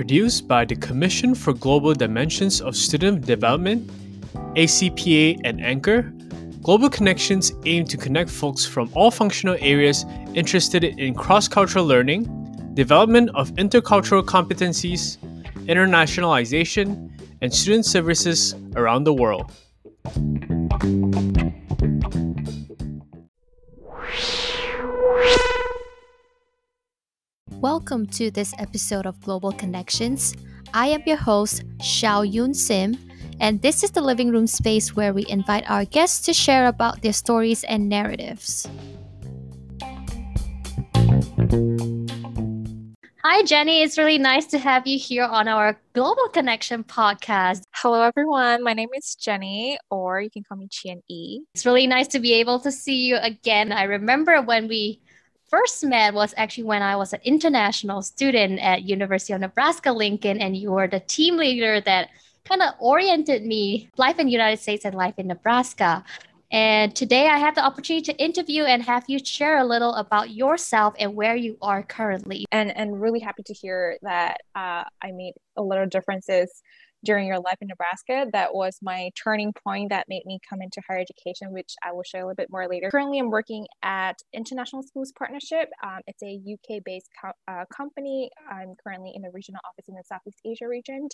produced by the Commission for Global Dimensions of Student Development, ACPA, and Anchor. Global Connections aim to connect folks from all functional areas interested in cross cultural learning, development of intercultural competencies, internationalization, and student services around the world. Welcome to this episode of Global Connections. I am your host, Xiao Yun Sim, and this is the living room space where we invite our guests to share about their stories and narratives. Hi, Jenny. It's really nice to have you here on our Global Connection podcast. Hello, everyone. My name is Jenny, or you can call me Chien E. It's really nice to be able to see you again. I remember when we first met was actually when I was an international student at University of Nebraska Lincoln, and you were the team leader that kind of oriented me life in the United States and life in Nebraska. And today I have the opportunity to interview and have you share a little about yourself and where you are currently. And and really happy to hear that uh, I made a little differences during your life in Nebraska that was my turning point that made me come into higher education, which I will share a little bit more later. Currently, I'm working at International Schools Partnership. Um, it's a UK based co- uh, company. I'm currently in the regional office in the Southeast Asia region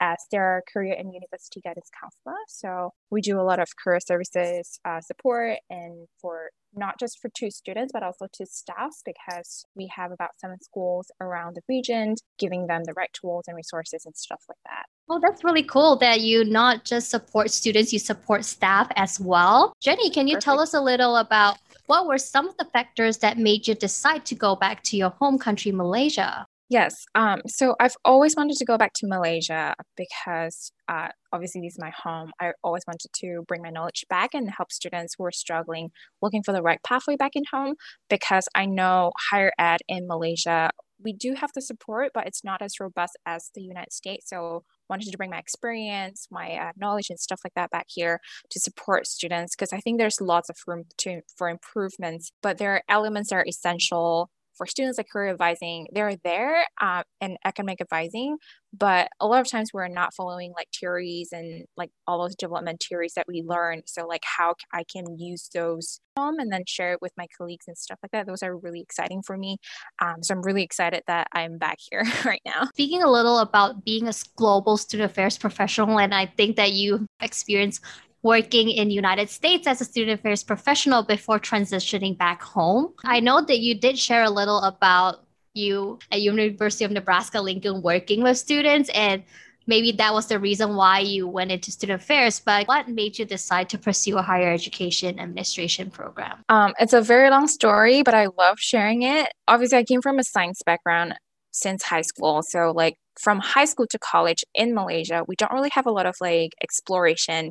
as their career and university guidance counselor. So we do a lot of career services uh, support and for not just for two students, but also to staffs because we have about seven schools around the region, giving them the right tools and resources and stuff like that. Oh, that's really cool that you not just support students, you support staff as well. Jenny, can you Perfect. tell us a little about what were some of the factors that made you decide to go back to your home country, Malaysia? Yes. Um, so I've always wanted to go back to Malaysia because uh, obviously this is my home. I always wanted to bring my knowledge back and help students who are struggling, looking for the right pathway back in home. Because I know higher ed in Malaysia, we do have the support, but it's not as robust as the United States. So wanted to bring my experience, my uh, knowledge, and stuff like that back here to support students because I think there's lots of room to for improvements. But there are elements that are essential for students like career advising, they're there uh, in academic advising, but a lot of times we're not following like theories and like all those development theories that we learn. So like how I can use those um, and then share it with my colleagues and stuff like that. Those are really exciting for me. Um, so I'm really excited that I'm back here right now. Speaking a little about being a global student affairs professional, and I think that you experience working in United States as a student affairs professional before transitioning back home. I know that you did share a little about you at University of Nebraska Lincoln working with students and maybe that was the reason why you went into student affairs but what made you decide to pursue a higher education administration program? Um, it's a very long story but i love sharing it. Obviously i came from a science background since high school. So like from high school to college in Malaysia, we don't really have a lot of like exploration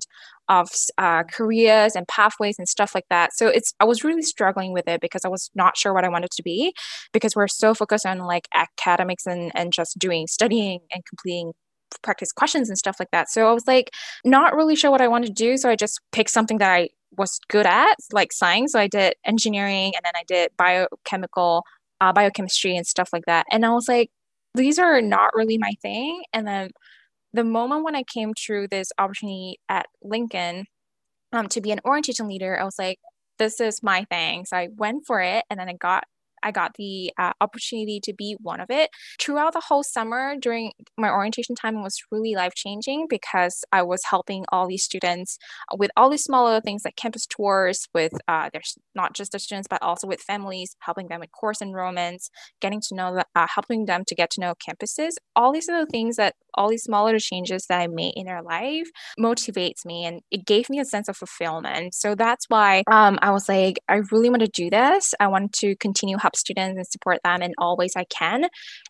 of uh, careers and pathways and stuff like that. So it's I was really struggling with it because I was not sure what I wanted to be because we're so focused on like academics and and just doing studying and completing practice questions and stuff like that. So I was like not really sure what I wanted to do. So I just picked something that I was good at, like science. So I did engineering and then I did biochemical, uh, biochemistry and stuff like that. And I was like, these are not really my thing. And then the moment when I came through this opportunity at Lincoln um, to be an orientation leader, I was like, this is my thing. So I went for it and then I got I got the uh, opportunity to be one of it. Throughout the whole summer during my orientation time, was really life changing because I was helping all these students with all these smaller things like campus tours with uh, there's not just the students but also with families, helping them with course enrollments, getting to know, uh, helping them to get to know campuses. All these the things that all these smaller changes that I made in their life motivates me and it gave me a sense of fulfillment. So that's why um, I was like, I really want to do this. I want to continue students and support them in all ways I can.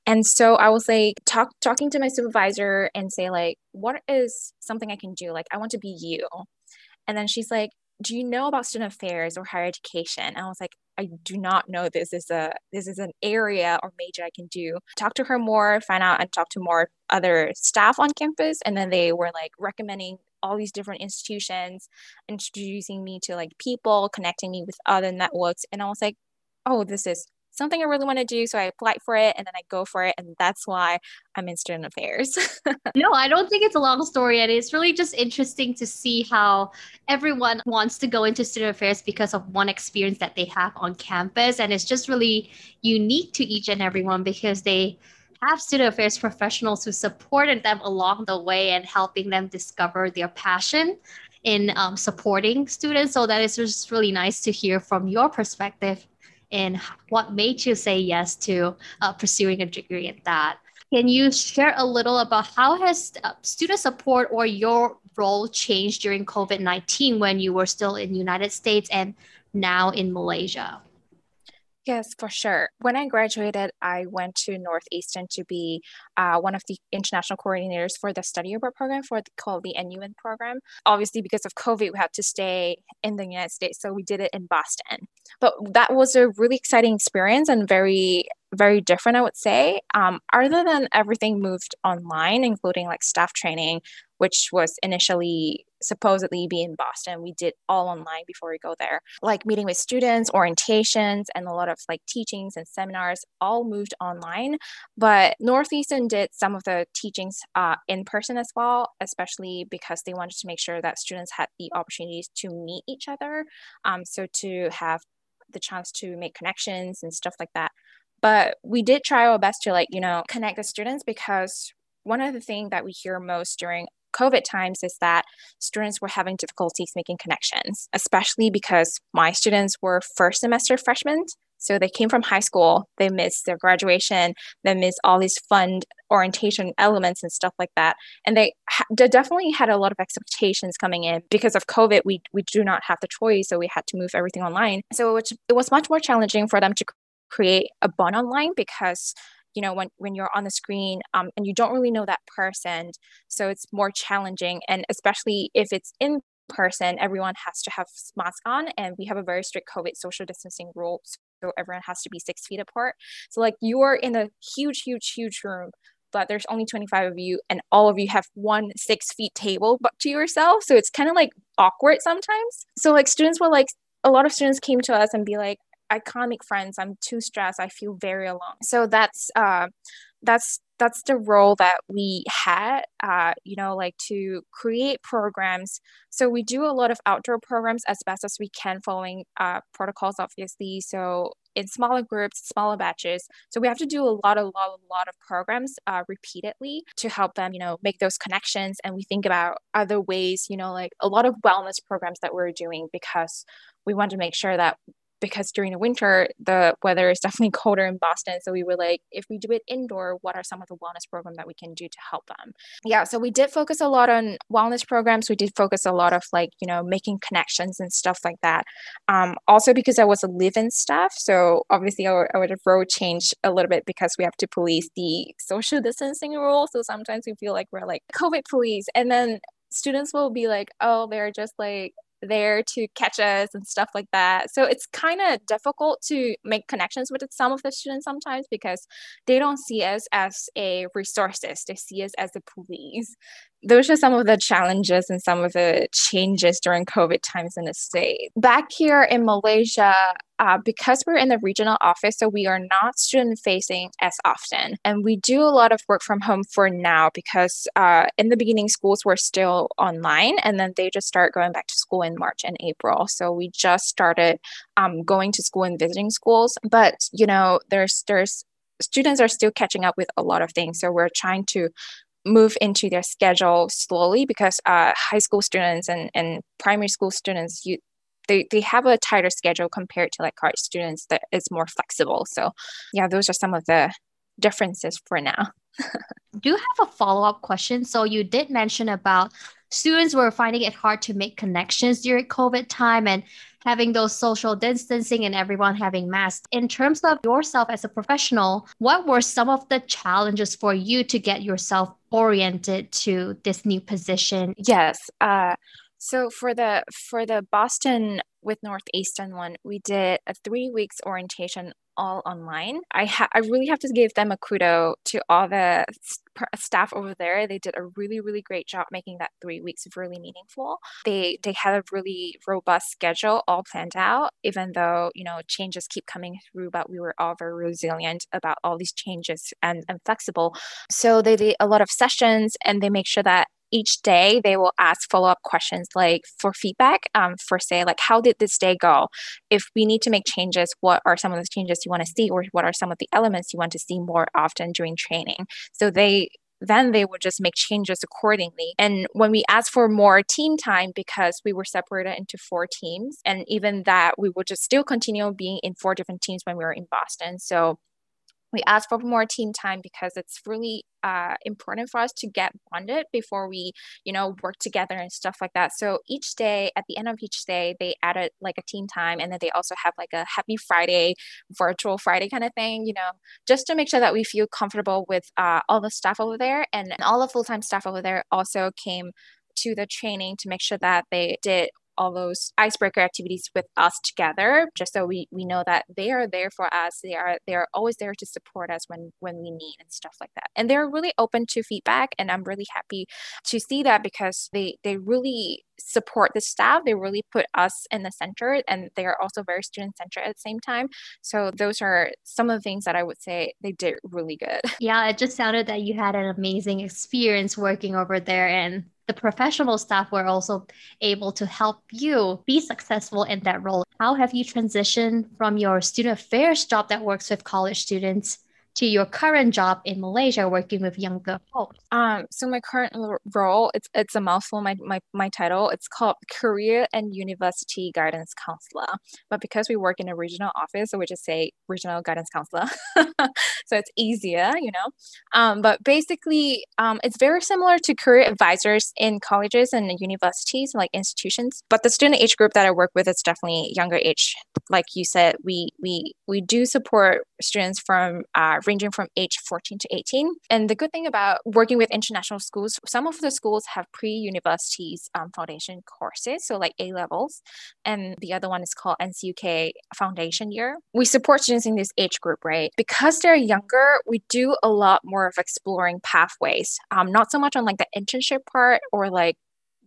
And so I was like talk talking to my supervisor and say like, what is something I can do? Like I want to be you. And then she's like, do you know about student affairs or higher education? And I was like, I do not know this is a this is an area or major I can do. Talk to her more, find out and talk to more other staff on campus. And then they were like recommending all these different institutions, introducing me to like people, connecting me with other networks. And I was like, oh, this is something I really want to do. So I applied for it and then I go for it. And that's why I'm in student affairs. no, I don't think it's a long story. And it's really just interesting to see how everyone wants to go into student affairs because of one experience that they have on campus. And it's just really unique to each and everyone because they have student affairs professionals who supported them along the way and helping them discover their passion in um, supporting students. So that is just really nice to hear from your perspective in what made you say yes to uh, pursuing a degree in that. Can you share a little about how has uh, student support or your role changed during COVID-19 when you were still in United States and now in Malaysia? Yes, for sure. When I graduated, I went to Northeastern to be uh, one of the international coordinators for the study abroad program for the, called the NUin program. Obviously, because of COVID, we had to stay in the United States, so we did it in Boston. But that was a really exciting experience and very very different, I would say. Um, other than everything moved online, including like staff training, which was initially supposedly be in Boston. We did all online before we go there, like meeting with students, orientations, and a lot of like teachings and seminars all moved online. But Northeastern did some of the teachings uh, in person as well, especially because they wanted to make sure that students had the opportunities to meet each other. Um, so to have the chance to make connections and stuff like that but we did try our best to like you know connect the students because one of the things that we hear most during COVID times is that students were having difficulties making connections, especially because my students were first semester freshmen. So they came from high school, they missed their graduation, they missed all these fun orientation elements and stuff like that. And they, ha- they definitely had a lot of expectations coming in because of COVID. We we do not have the choice, so we had to move everything online. So it, it was much more challenging for them to create a bond online because you know when when you're on the screen um, and you don't really know that person so it's more challenging and especially if it's in person everyone has to have masks on and we have a very strict covid social distancing rule so everyone has to be six feet apart. So like you are in a huge huge huge room but there's only 25 of you and all of you have one six feet table but to yourself so it's kind of like awkward sometimes. So like students were like a lot of students came to us and be like I can't make friends. I'm too stressed. I feel very alone. So that's uh, that's that's the role that we had. Uh, you know, like to create programs. So we do a lot of outdoor programs as best as we can, following uh, protocols, obviously. So in smaller groups, smaller batches. So we have to do a lot, a lot, a lot of programs uh, repeatedly to help them, you know, make those connections. And we think about other ways, you know, like a lot of wellness programs that we're doing because we want to make sure that because during the winter the weather is definitely colder in boston. So we were like if we do it indoor what are some of the wellness programs that we can do to help them? Yeah so we did focus a lot on wellness programs. We did focus a lot of like you know making connections and stuff like that. Um, also because i was a live-in staff so obviously our, our role changed a little bit because we have to police the social distancing rule so sometimes we feel like we're like covid police. And then students will be like oh they're just like there to catch us and stuff like that. So it's kind of difficult to make connections with some of the students sometimes because they don't see us as a resources. They see us as a police those are some of the challenges and some of the changes during COVID times in the state. Back here in Malaysia, uh, because we're in the regional office, so we are not student facing as often. And we do a lot of work from home for now because uh, in the beginning, schools were still online and then they just start going back to school in March and April. So we just started um, going to school and visiting schools. But, you know, there's, there's, students are still catching up with a lot of things. So we're trying to move into their schedule slowly because uh, high school students and, and primary school students you they, they have a tighter schedule compared to like college students that is more flexible. So yeah those are some of the differences for now. Do you have a follow-up question. So you did mention about students were finding it hard to make connections during covid time and having those social distancing and everyone having masks. In terms of yourself as a professional, what were some of the challenges for you to get yourself oriented to this new position? Yes. Uh, so for the for the Boston with Northeastern one, we did a three weeks orientation all online. I ha- I really have to give them a kudo to all the st- staff over there. They did a really really great job making that three weeks really meaningful. They they had a really robust schedule all planned out. Even though you know changes keep coming through, but we were all very resilient about all these changes and and flexible. So they did a lot of sessions and they make sure that each day they will ask follow-up questions like for feedback um, for say like how did this day go if we need to make changes what are some of the changes you want to see or what are some of the elements you want to see more often during training so they then they would just make changes accordingly. And when we asked for more team time, because we were separated into four teams, and even that, we would just still continue being in four different teams when we were in Boston. So we asked for more team time because it's really uh, important for us to get bonded before we you know work together and stuff like that. So each day at the end of each day they added like a team time and then they also have like a happy friday virtual friday kind of thing you know just to make sure that we feel comfortable with uh, all the staff over there. And all the full-time staff over there also came to the training to make sure that they did all those icebreaker activities with us together just so we we know that they are there for us. They are they are always there to support us when when we need and stuff like that. And they're really open to feedback and i'm really happy to see that because they they really support the staff. They really put us in the center and they are also very student centered at the same time. So those are some of the things that i would say they did really good. Yeah it just sounded that you had an amazing experience working over there and the professional staff were also able to help you be successful in that role. How have you transitioned from your student affairs job that works with college students to your current job in Malaysia working with younger folks? Um, so my current role, it's it's a mouthful. My my my title, it's called Career and University Guidance Counselor. But because we work in a regional office, so we just say regional guidance counselor, so it's easier, you know. Um, but basically, um, it's very similar to career advisors in colleges and universities, like institutions. But the student age group that I work with is definitely younger age. Like you said, we we we do support students from uh, ranging from age 14 to 18. And the good thing about working with international schools, some of the schools have pre-universities um, foundation courses, so like A levels, and the other one is called NCUK Foundation Year. We support students in this age group, right? Because they're younger, we do a lot more of exploring pathways, um, not so much on like the internship part or like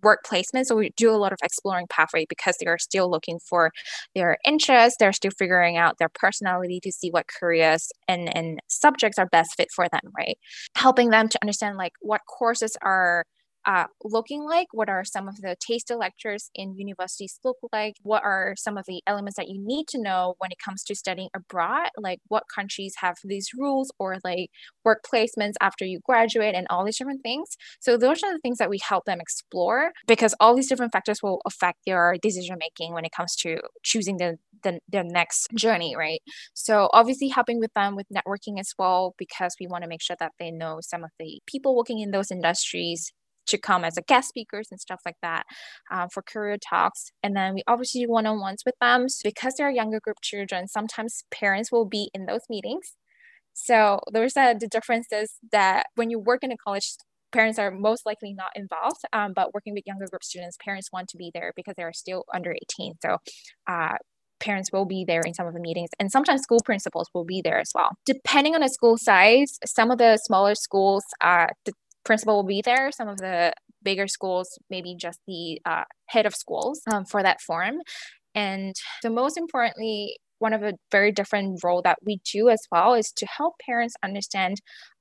work placement. So we do a lot of exploring pathway because they are still looking for their interests. They're still figuring out their personality to see what careers and, and subjects are best fit for them, right? Helping them to understand like what courses are uh, looking like? What are some of the taster lectures in universities look like? What are some of the elements that you need to know when it comes to studying abroad? Like what countries have these rules or like work placements after you graduate and all these different things. So those are the things that we help them explore because all these different factors will affect their decision making when it comes to choosing the, the their next journey, right? So obviously helping with them with networking as well because we want to make sure that they know some of the people working in those industries to come as a guest speakers and stuff like that uh, for career talks. And then we obviously do one-on-ones with them. So because they're younger group children, sometimes parents will be in those meetings. So there's a, the differences that when you work in a college parents are most likely not involved um, but working with younger group students parents want to be there because they are still under 18 so uh, parents will be there in some of the meetings and sometimes school principals will be there as well depending on the school size some of the smaller schools uh, the principal will be there. Some of the bigger schools, maybe just the uh, head of schools um, for that forum. And the most importantly, one of a very different role that we do as well is to help parents understand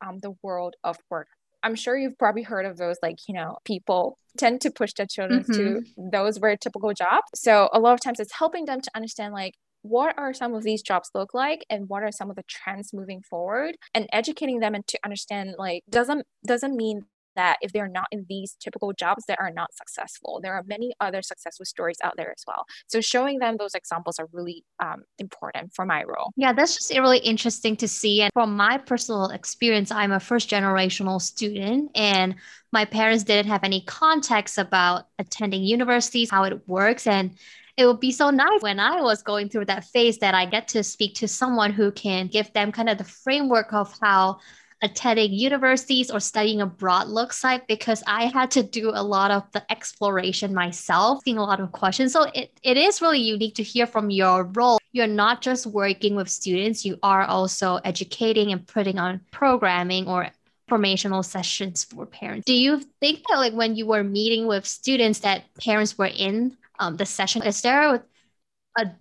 um, the world of work. I'm sure you've probably heard of those, like, you know, people tend to push their children mm-hmm. to those very typical jobs. So a lot of times it's helping them to understand, like, what are some of these jobs look like and what are some of the trends moving forward? And educating them and to understand like doesn't doesn't mean that if they're not in these typical jobs they are not successful. There are many other successful stories out there as well. So showing them those examples are really um, important for my role. Yeah that's just really interesting to see. And from my personal experience i'm a first generational student and my parents didn't have any context about attending universities how it works and it would be so nice when I was going through that phase that I get to speak to someone who can give them kind of the framework of how attending universities or studying abroad looks like because I had to do a lot of the exploration myself, asking a lot of questions. So it, it is really unique to hear from your role. You're not just working with students, you are also educating and putting on programming or informational sessions for parents. Do you think that like when you were meeting with students that parents were in um, the session, is there a,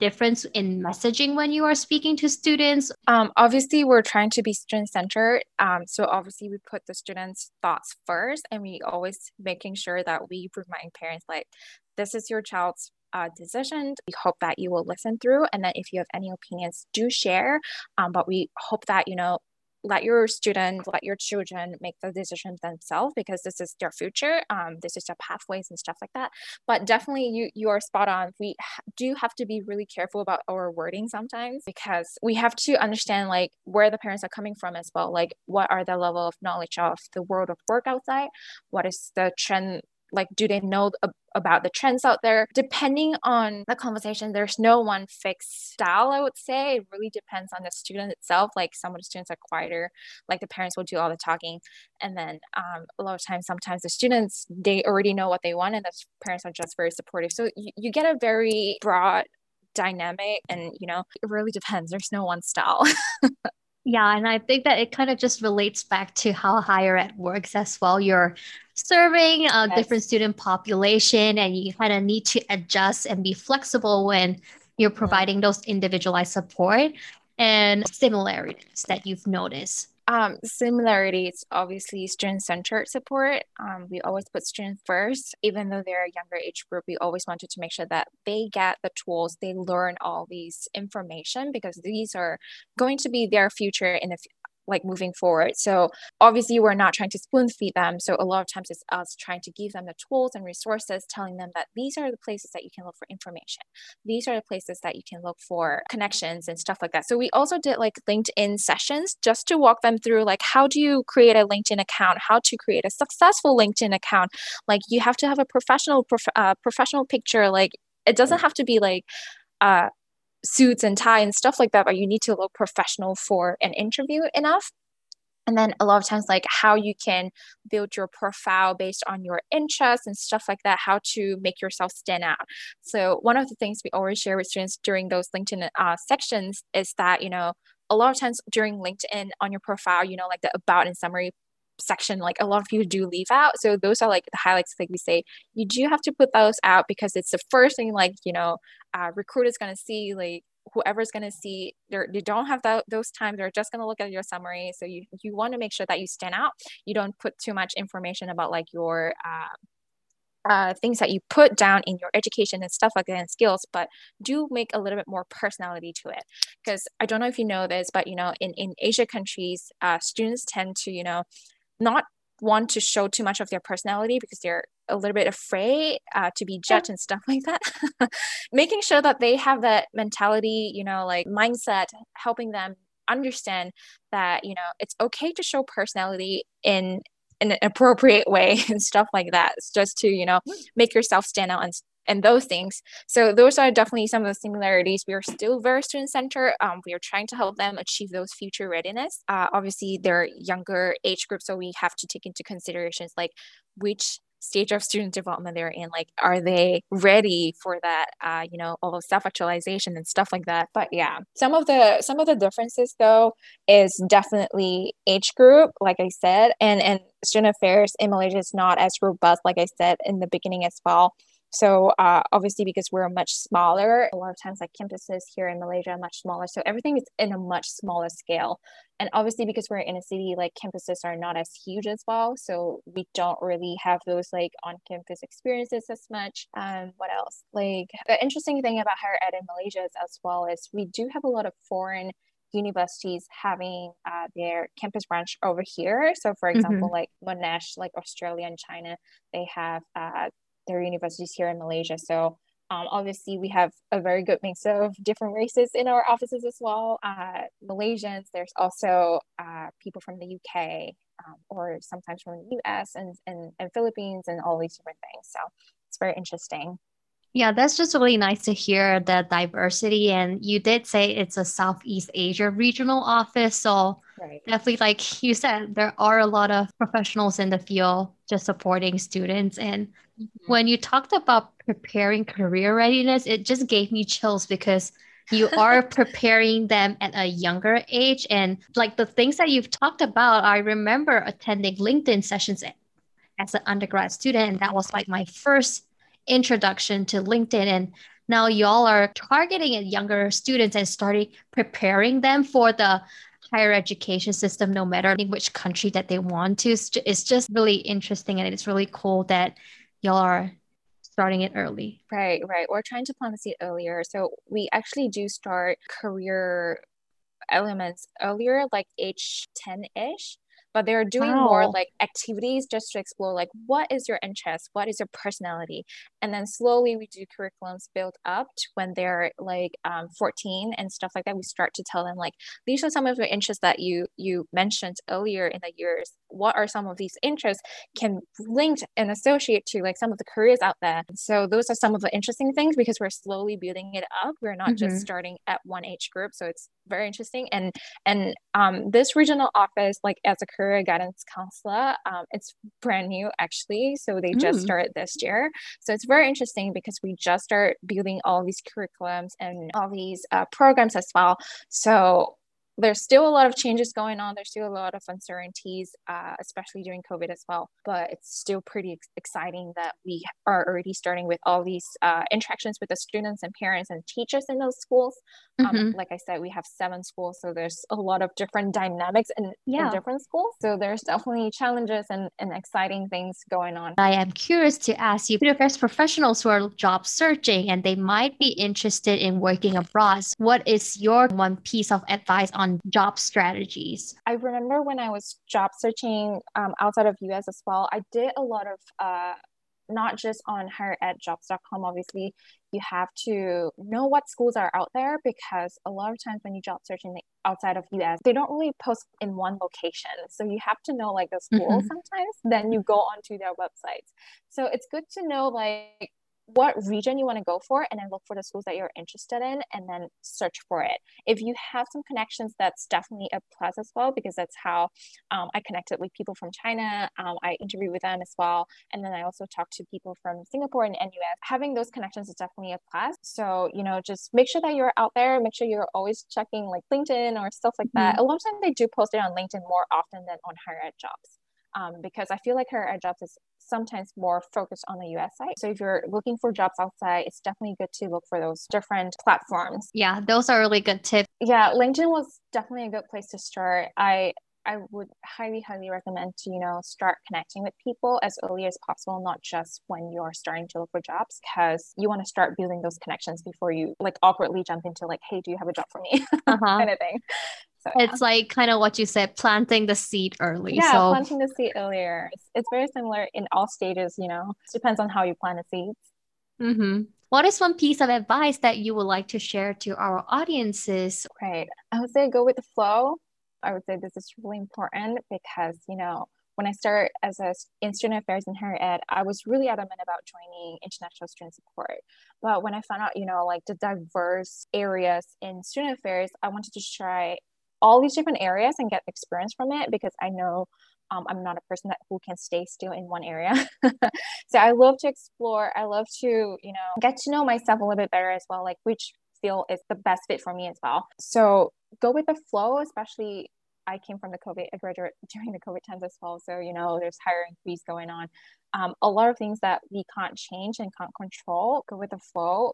difference in messaging when you are speaking to students? Um, obviously, we're trying to be student centered. Um, so obviously, we put the students' thoughts first, and we always making sure that we remind parents like, this is your child's uh, decision. We hope that you will listen through, and then if you have any opinions, do share. Um, but we hope that you know let your students, let your children make the decisions themselves because this is their future. Um, this is their pathways and stuff like that. But definitely, you you are spot on. We do have to be really careful about our wording sometimes because we have to understand like where the parents are coming from as well. Like what are the level of knowledge of the world of work outside? What is the trend like do they know about the trends out there? Depending on the conversation there's no one fixed style i would say. It really depends on the student itself. Like some of the students are quieter like the parents will do all the talking. And then um, a lot of times sometimes the students they already know what they want and the parents are just very supportive. So you, you get a very broad dynamic and you know it really depends. There's no one style. Yeah, and I think that it kind of just relates back to how higher ed works as well. You're serving a yes. different student population, and you kind of need to adjust and be flexible when you're mm-hmm. providing those individualized support and similarities that you've noticed. Um, similarities, obviously, student centered support. Um, we always put students first, even though they're a younger age group. We always wanted to make sure that they get the tools, they learn all these information because these are going to be their future in the like moving forward. So obviously we're not trying to spoon feed them. So a lot of times it's us trying to give them the tools and resources, telling them that these are the places that you can look for information. These are the places that you can look for connections and stuff like that. So we also did like LinkedIn sessions just to walk them through like how do you create a LinkedIn account, how to create a successful LinkedIn account. Like you have to have a professional prof- uh, professional picture. Like it doesn't have to be like uh, suits and tie and stuff like that, but you need to look professional for an interview enough. And then a lot of times, like how you can build your profile based on your interests and stuff like that, how to make yourself stand out. So, one of the things we always share with students during those LinkedIn uh, sections is that, you know, a lot of times during LinkedIn on your profile, you know, like the about and summary section like a lot of people do leave out. So those are like the highlights like we say. You do have to put those out because it's the first thing like you know uh, recruiters going to see like whoever's going to see they're, they don't have that, those times they're just going to look at your summary. So you you want to make sure that you stand out. You don't put too much information about like your uh, uh, things that you put down in your education and stuff like that and skills, but do make a little bit more personality to it. Because I don't know if you know this, but you know, in, in Asia countries, uh, students tend to, you know, not want to show too much of their personality because they're a little bit afraid uh, to be judged and stuff like that. Making sure that they have that mentality you know like mindset helping them understand that you know it's okay to show personality in in an appropriate way and stuff like that it's just to you know make yourself stand out and and those things. So those are definitely some of the similarities. We are still very student centered. Um, we are trying to help them achieve those future readiness. Uh, obviously, they're younger age group, so we have to take into considerations like which stage of student development they're in like are they ready for that uh you know all of self-actualization and stuff like that but yeah some of the some of the differences though is definitely age group like i said and and student affairs in malaysia is not as robust like i said in the beginning as well so uh, obviously, because we're much smaller, a lot of times like campuses here in Malaysia are much smaller. So everything is in a much smaller scale. And obviously, because we're in a city, like campuses are not as huge as well. So we don't really have those like on-campus experiences as much. Um, what else? Like the interesting thing about higher ed in Malaysia is as well is we do have a lot of foreign universities having uh, their campus branch over here. So, for mm-hmm. example, mm-hmm. like Monash, like Australia and China, they have uh, their universities here in Malaysia. So um, obviously, we have a very good mix of different races in our offices as well. Uh, Malaysians, there's also uh, people from the UK um, or sometimes from the US and, and, and Philippines and all these different things. So it's very interesting. Yeah, that's just really nice to hear the diversity. And you did say it's a Southeast Asia regional office. So right. definitely like you said, there are a lot of professionals in the field just supporting students. And mm-hmm. when you talked about preparing career readiness, it just gave me chills because you are preparing them at a younger age. And like the things that you've talked about, I remember attending LinkedIn sessions as an undergrad student. And that was like my first introduction to LinkedIn. And now y'all are targeting at younger students and starting preparing them for the higher education system no matter in which country that they want to. It's just really interesting and it's really cool that y'all are starting it early. Right right. We're trying to plant the seed earlier. So we actually do start career elements earlier like age 10ish but they're doing wow. more like activities just to explore like what is your interest? What is your personality? And then slowly we do curriculums built up when they're like um, 14 and stuff like that we start to tell them like these are some of the interests that you you mentioned earlier in the years. What are some of these interests can link and associate to like some of the careers out there? So those are some of the interesting things because we're slowly building it up. We're not mm-hmm. just starting at one age group so it's very interesting. And and um, this regional office like as a career guidance counselor um, it's brand new actually. So they just mm. started this year. So it's very interesting because we just start building all these curriculums and all these uh, programs as well. So there's still a lot of changes going on. There's still a lot of uncertainties, uh, especially during COVID as well. But it's still pretty ex- exciting that we are already starting with all these uh, interactions with the students and parents and teachers in those schools. Um, mm-hmm. Um, like I said, we have seven schools, so there's a lot of different dynamics in, yeah. in different schools. So there's definitely challenges and, and exciting things going on. I am curious to ask you, there's professionals who are job searching and they might be interested in working abroad. What is your one piece of advice on on job strategies? I remember when I was job searching um, outside of US as well, I did a lot of uh, not just on higheredjobs.com obviously you have to know what schools are out there because a lot of times when you job searching outside of us they don't really post in one location so you have to know like the school mm-hmm. sometimes then you go onto their websites so it's good to know like what region you want to go for and then look for the schools that you're interested in and then search for it. If you have some connections that's definitely a plus as well because that's how um, i connected with people from china um, i interviewed with them as well and then i also talked to people from singapore and nus having those connections is definitely a plus. So you know just make sure that you're out there make sure you're always checking like linkedin or stuff like that. Mm-hmm. a lot of times they do post it on linkedin more often than on higher ed jobs um, because I feel like ed jobs is sometimes more focused on the US side. So if you're looking for jobs outside, it's definitely good to look for those different platforms. Yeah, those are really good tips. Yeah, LinkedIn was definitely a good place to start. I I would highly, highly recommend to, you know, start connecting with people as early as possible, not just when you're starting to look for jobs, because you want to start building those connections before you like awkwardly jump into like, hey, do you have a job for me? Uh-huh. kind of thing. So, yeah. It's like kind of what you said, planting the seed early. Yeah, so. planting the seed earlier. It's, it's very similar in all stages, you know, it depends on how you plant the seeds. Mm-hmm. What is one piece of advice that you would like to share to our audiences? Right. I would say go with the flow. I would say this is really important because, you know, when I started as a in student affairs in higher ed, I was really adamant about joining international student support. But when I found out, you know, like the diverse areas in student affairs, I wanted to try all these different areas and get experience from it because I know um, I'm not a person that who can stay still in one area. so I love to explore. I love to, you know, get to know myself a little bit better as well, like which field is the best fit for me as well. So go with the flow, especially I came from the COVID, I graduated during the COVID times as well. So, you know, there's hiring freeze going on. Um, a lot of things that we can't change and can't control, go with the flow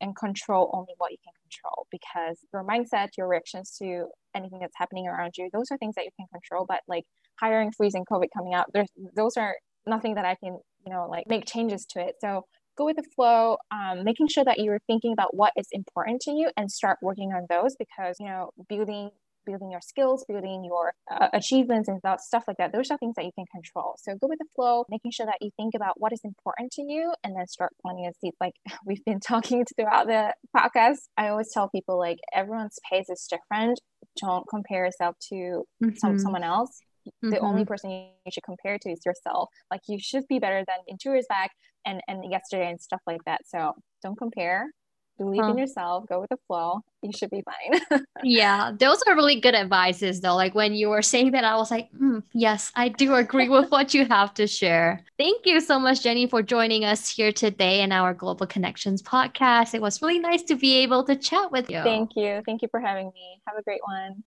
and control only what you can control because your mindset, your reactions to anything that's happening around you, those are things that you can control. But like hiring freeze and COVID coming out, there's those are nothing that I can, you know, like make changes to it. So go with the flow, um, making sure that you're thinking about what is important to you and start working on those because, you know, building building your skills, building your uh, achievements and stuff like that. Those are things that you can control. So go with the flow, making sure that you think about what is important to you and then start planting a seed. Like we've been talking throughout the podcast, I always tell people like everyone's pace is different. Don't compare yourself to mm-hmm. some, someone else. The mm-hmm. only person you should compare to is yourself. Like you should be better than in two years back and, and yesterday and stuff like that. So don't compare believe in yourself, go with the flow. You should be fine. yeah, those are really good advices though. Like when you were saying that, I was like, mm, yes, I do agree with what you have to share. Thank you so much, Jenny, for joining us here today in our Global Connections podcast. It was really nice to be able to chat with you. Thank you. Thank you for having me. Have a great one.